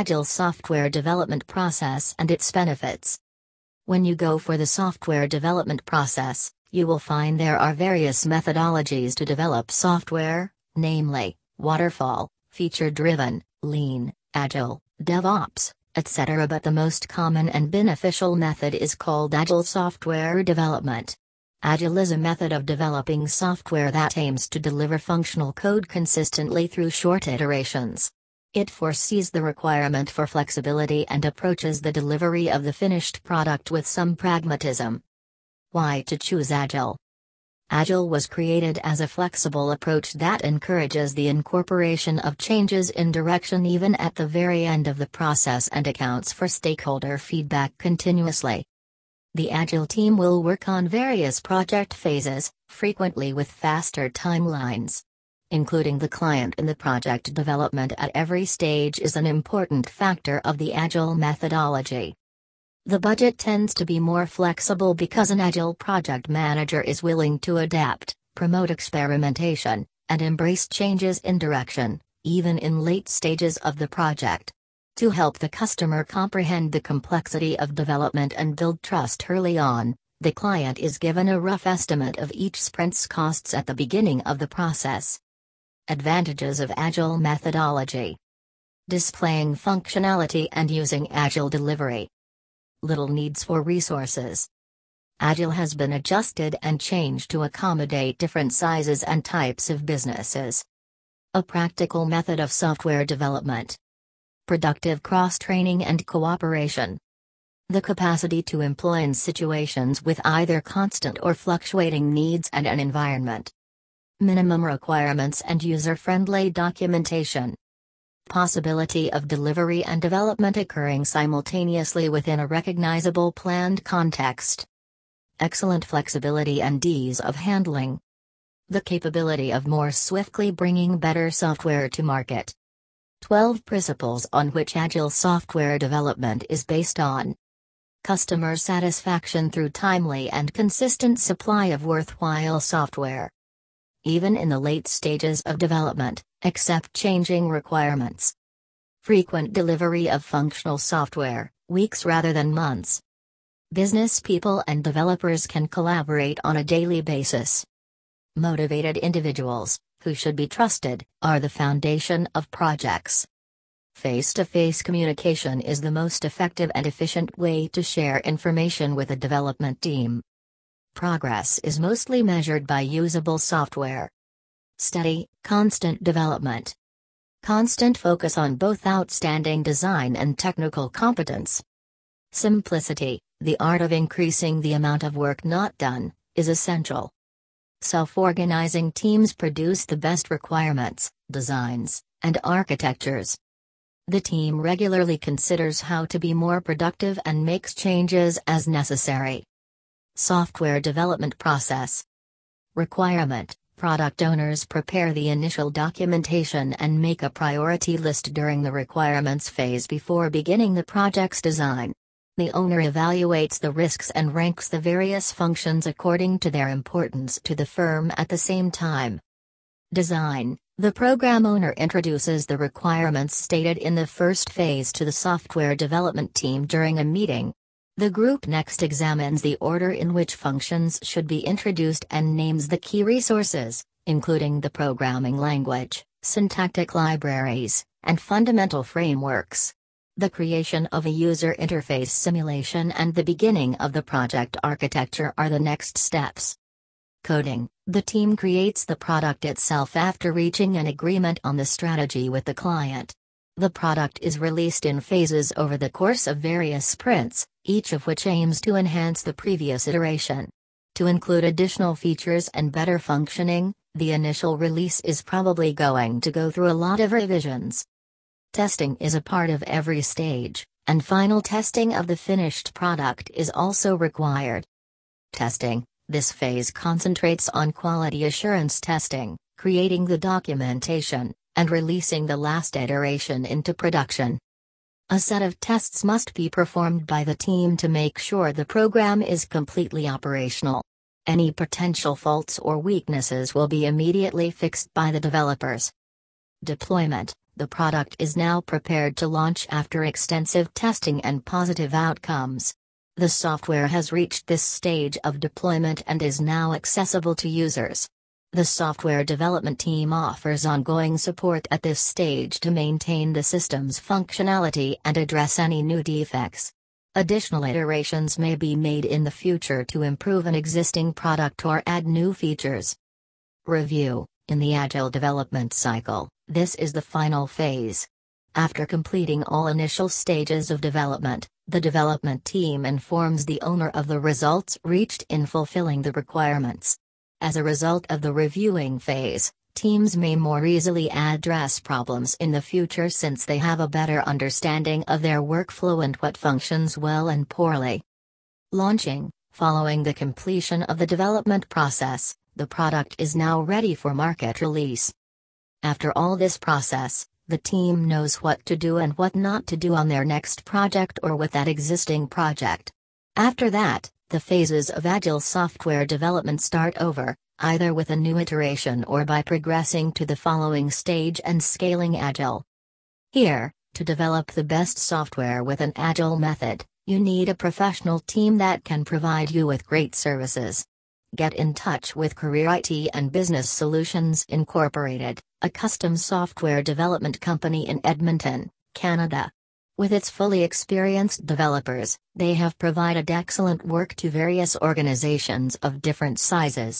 Agile software development process and its benefits. When you go for the software development process, you will find there are various methodologies to develop software, namely, waterfall, feature driven, lean, agile, DevOps, etc. But the most common and beneficial method is called Agile software development. Agile is a method of developing software that aims to deliver functional code consistently through short iterations. It foresees the requirement for flexibility and approaches the delivery of the finished product with some pragmatism. Why to choose Agile? Agile was created as a flexible approach that encourages the incorporation of changes in direction even at the very end of the process and accounts for stakeholder feedback continuously. The Agile team will work on various project phases, frequently with faster timelines. Including the client in the project development at every stage is an important factor of the Agile methodology. The budget tends to be more flexible because an agile project manager is willing to adapt, promote experimentation, and embrace changes in direction, even in late stages of the project. To help the customer comprehend the complexity of development and build trust early on, the client is given a rough estimate of each sprint's costs at the beginning of the process. Advantages of Agile methodology Displaying functionality and using Agile delivery little needs for resources. Agile has been adjusted and changed to accommodate different sizes and types of businesses. A practical method of software development. Productive cross training and cooperation. The capacity to employ in situations with either constant or fluctuating needs and an environment. Minimum requirements and user friendly documentation possibility of delivery and development occurring simultaneously within a recognizable planned context. Excellent flexibility and ease of handling. The capability of more swiftly bringing better software to market. 12 principles on which agile software development is based on. Customer satisfaction through timely and consistent supply of worthwhile software. Even in the late stages of development, accept changing requirements. Frequent delivery of functional software, weeks rather than months. Business people and developers can collaborate on a daily basis. Motivated individuals, who should be trusted, are the foundation of projects. Face to face communication is the most effective and efficient way to share information with a development team. Progress is mostly measured by usable software steady, constant development. Constant focus on both outstanding design and technical competence. Simplicity, the art of increasing the amount of work not done, is essential. Self organizing teams produce the best requirements, designs, and architectures. The team regularly considers how to be more productive and makes changes as necessary. Software development process. Requirement Product owners prepare the initial documentation and make a priority list during the requirements phase before beginning the project's design. The owner evaluates the risks and ranks the various functions according to their importance to the firm at the same time. Design The program owner introduces the requirements stated in the first phase to the software development team during a meeting. The group next examines the order in which functions should be introduced and names the key resources, including the programming language, syntactic libraries, and fundamental frameworks. The creation of a user interface simulation and the beginning of the project architecture are the next steps. Coding The team creates the product itself after reaching an agreement on the strategy with the client. The product is released in phases over the course of various sprints, each of which aims to enhance the previous iteration. To include additional features and better functioning, the initial release is probably going to go through a lot of revisions. Testing is a part of every stage, and final testing of the finished product is also required. Testing This phase concentrates on quality assurance testing, creating the documentation, and releasing the last iteration into production. A set of tests must be performed by the team to make sure the program is completely operational. Any potential faults or weaknesses will be immediately fixed by the developers. Deployment The product is now prepared to launch after extensive testing and positive outcomes. The software has reached this stage of deployment and is now accessible to users. The software development team offers ongoing support at this stage to maintain the system's functionality and address any new defects. Additional iterations may be made in the future to improve an existing product or add new features. Review In the Agile development cycle, this is the final phase. After completing all initial stages of development, the development team informs the owner of the results reached in fulfilling the requirements. As a result of the reviewing phase, teams may more easily address problems in the future since they have a better understanding of their workflow and what functions well and poorly. Launching Following the completion of the development process, the product is now ready for market release. After all this process, the team knows what to do and what not to do on their next project or with that existing project. After that, the phases of Agile software development start over, either with a new iteration or by progressing to the following stage and scaling Agile. Here, to develop the best software with an Agile method, you need a professional team that can provide you with great services. Get in touch with Career IT and Business Solutions Incorporated a custom software development company in Edmonton, Canada. With its fully experienced developers, they have provided excellent work to various organizations of different sizes.